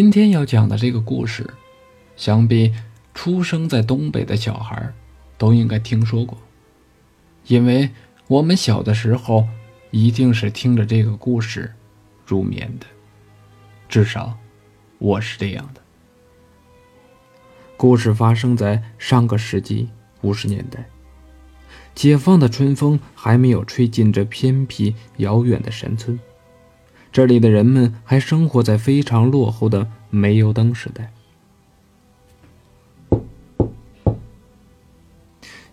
今天要讲的这个故事，想必出生在东北的小孩都应该听说过，因为我们小的时候一定是听着这个故事入眠的，至少我是这样的。故事发生在上个世纪五十年代，解放的春风还没有吹进这偏僻遥远的山村。这里的人们还生活在非常落后的煤油灯时代。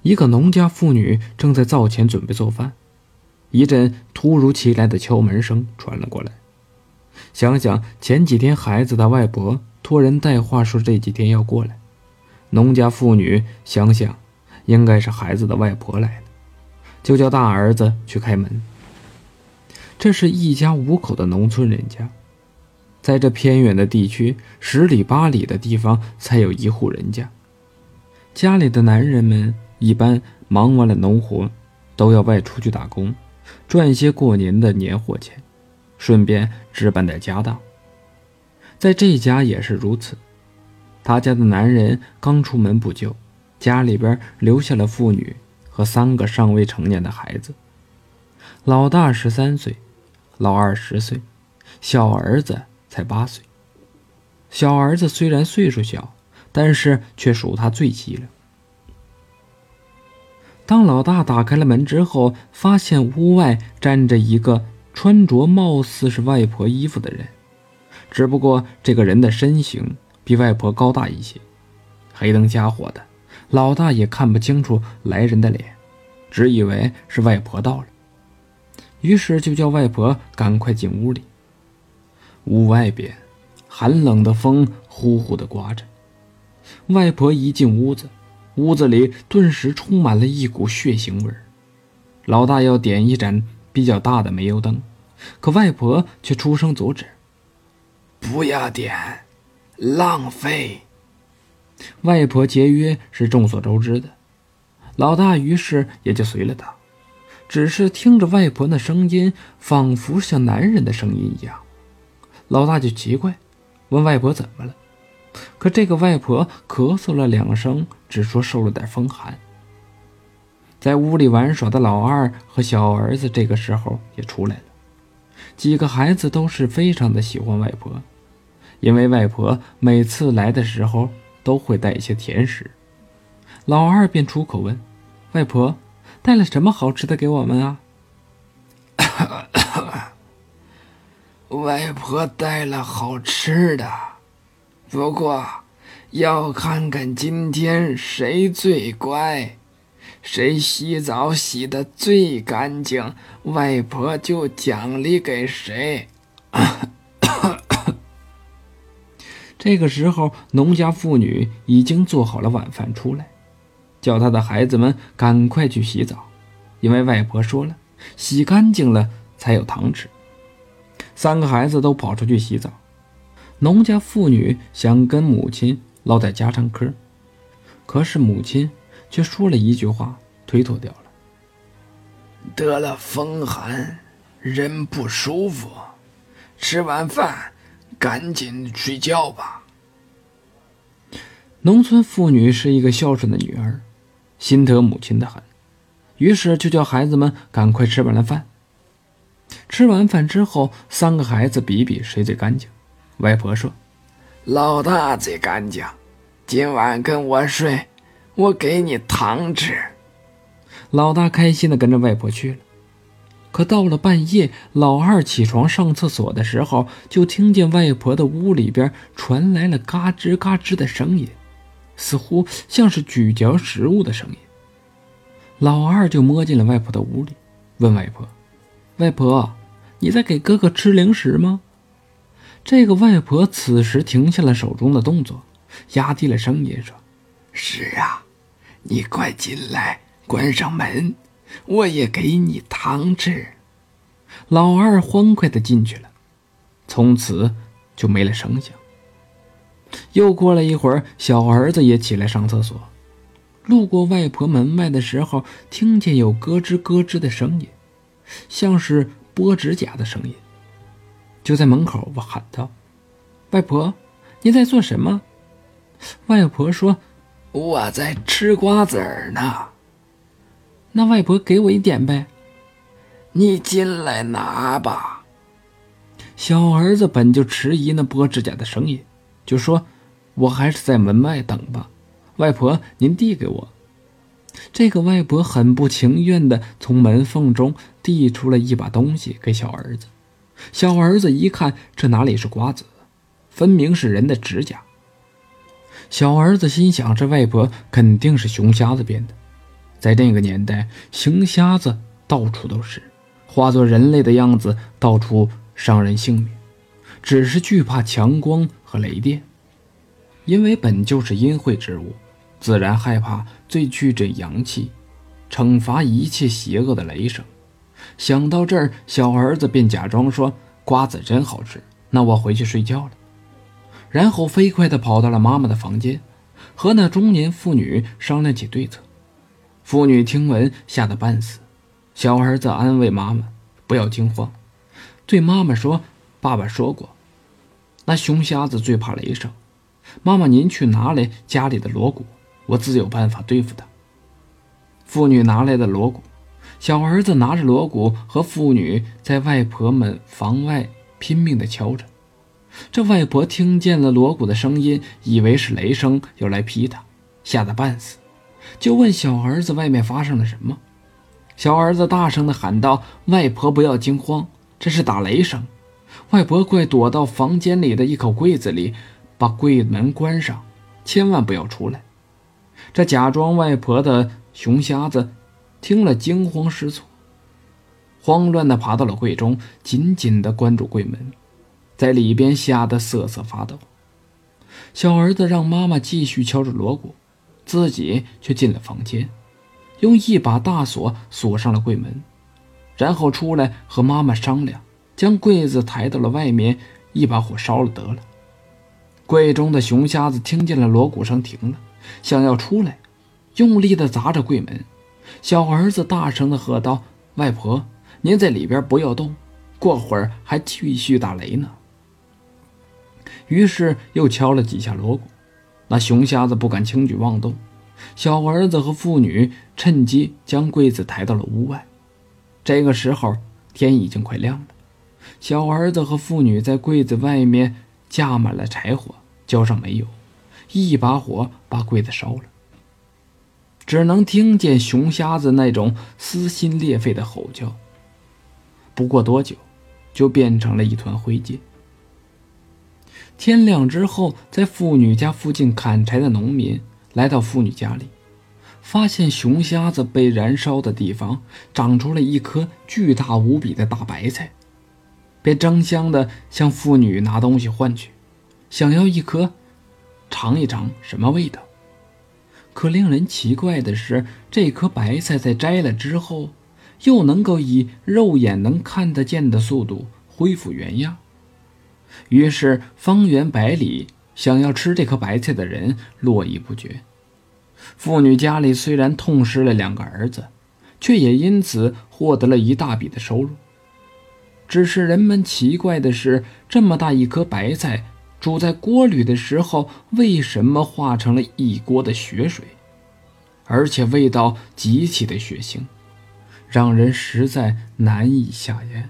一个农家妇女正在灶前准备做饭，一阵突如其来的敲门声传了过来。想想前几天孩子的外婆托人带话说这几天要过来，农家妇女想想，应该是孩子的外婆来了，就叫大儿子去开门。这是一家五口的农村人家，在这偏远的地区，十里八里的地方才有一户人家。家里的男人们一般忙完了农活，都要外出去打工，赚些过年的年货钱，顺便置办点家当。在这家也是如此。他家的男人刚出门不久，家里边留下了妇女和三个尚未成年的孩子，老大十三岁。老二十岁，小儿子才八岁。小儿子虽然岁数小，但是却属他最机灵。当老大打开了门之后，发现屋外站着一个穿着貌似是外婆衣服的人，只不过这个人的身形比外婆高大一些。黑灯瞎火的，老大也看不清楚来人的脸，只以为是外婆到了。于是就叫外婆赶快进屋里。屋外边，寒冷的风呼呼的刮着。外婆一进屋子，屋子里顿时充满了一股血腥味儿。老大要点一盏比较大的煤油灯，可外婆却出声阻止：“不要点，浪费。”外婆节约是众所周知的，老大于是也就随了她。只是听着外婆那声音，仿佛像男人的声音一样，老大就奇怪，问外婆怎么了。可这个外婆咳嗽了两声，只说受了点风寒。在屋里玩耍的老二和小儿子这个时候也出来了，几个孩子都是非常的喜欢外婆，因为外婆每次来的时候都会带一些甜食。老二便出口问外婆。带了什么好吃的给我们啊？外婆带了好吃的，不过要看看今天谁最乖，谁洗澡洗的最干净，外婆就奖励给谁。这个时候，农家妇女已经做好了晚饭出来。叫他的孩子们赶快去洗澡，因为外婆说了，洗干净了才有糖吃。三个孩子都跑出去洗澡。农家妇女想跟母亲唠点家常嗑，可是母亲却说了一句话，推脱掉了：“得了风寒，人不舒服，吃完饭赶紧睡觉吧。”农村妇女是一个孝顺的女儿。心疼母亲的很，于是就叫孩子们赶快吃完了饭。吃完饭之后，三个孩子比比谁最干净。外婆说：“老大最干净，今晚跟我睡，我给你糖吃。”老大开心的跟着外婆去了。可到了半夜，老二起床上厕所的时候，就听见外婆的屋里边传来了嘎吱嘎吱的声音。似乎像是咀嚼食物的声音。老二就摸进了外婆的屋里，问外婆：“外婆，你在给哥哥吃零食吗？”这个外婆此时停下了手中的动作，压低了声音说：“是啊，你快进来，关上门，我也给你糖吃。”老二欢快的进去了，从此就没了声响。又过了一会儿，小儿子也起来上厕所。路过外婆门外的时候，听见有咯吱咯吱的声音，像是剥指甲的声音。就在门口，我喊道：“外婆，你在做什么？外婆说：“我在吃瓜子呢。”那外婆给我一点呗。你进来拿吧。小儿子本就迟疑那剥指甲的声音，就说：“我还是在门外等吧。”外婆，您递给我。这个外婆很不情愿地从门缝中递出了一把东西给小儿子。小儿子一看，这哪里是瓜子，分明是人的指甲。小儿子心想：这外婆肯定是熊瞎子变的。在那个年代，熊瞎子到处都是，化作人类的样子，到处伤人性命，只是惧怕强光和雷电，因为本就是阴晦之物。自然害怕最具这阳气，惩罚一切邪恶的雷声。想到这儿，小儿子便假装说：“瓜子真好吃，那我回去睡觉了。”然后飞快地跑到了妈妈的房间，和那中年妇女商量起对策。妇女听闻，吓得半死。小儿子安慰妈妈：“不要惊慌。”对妈妈说：“爸爸说过，那熊瞎子最怕雷声。妈妈，您去拿来家里的锣鼓。”我自有办法对付他。妇女拿来的锣鼓，小儿子拿着锣鼓和妇女在外婆们房外拼命地敲着。这外婆听见了锣鼓的声音，以为是雷声要来劈他，吓得半死，就问小儿子外面发生了什么。小儿子大声地喊道：“外婆不要惊慌，这是打雷声。”外婆快躲到房间里的一口柜子里，把柜门关上，千万不要出来。这假装外婆的熊瞎子听了，惊慌失措，慌乱地爬到了柜中，紧紧地关住柜门，在里边吓得瑟瑟发抖。小儿子让妈妈继续敲着锣鼓，自己却进了房间，用一把大锁锁上了柜门，然后出来和妈妈商量，将柜子抬到了外面，一把火烧了得了。柜中的熊瞎子听见了锣鼓声，停了。想要出来，用力地砸着柜门。小儿子大声地喝道：“外婆，您在里边不要动，过会儿还继续打雷呢。”于是又敲了几下锣鼓。那熊瞎子不敢轻举妄动。小儿子和妇女趁机将柜子抬到了屋外。这个时候天已经快亮了。小儿子和妇女在柜子外面架满了柴火，浇上煤油。一把火把柜子烧了，只能听见熊瞎子那种撕心裂肺的吼叫。不过多久，就变成了一团灰烬。天亮之后，在妇女家附近砍柴的农民来到妇女家里，发现熊瞎子被燃烧的地方长出了一颗巨大无比的大白菜，便争相的向妇女拿东西换取，想要一颗。尝一尝什么味道？可令人奇怪的是，这颗白菜在摘了之后，又能够以肉眼能看得见的速度恢复原样。于是，方圆百里想要吃这颗白菜的人络绎不绝。妇女家里虽然痛失了两个儿子，却也因此获得了一大笔的收入。只是人们奇怪的是，这么大一颗白菜。煮在锅里的时候，为什么化成了一锅的血水，而且味道极其的血腥，让人实在难以下咽。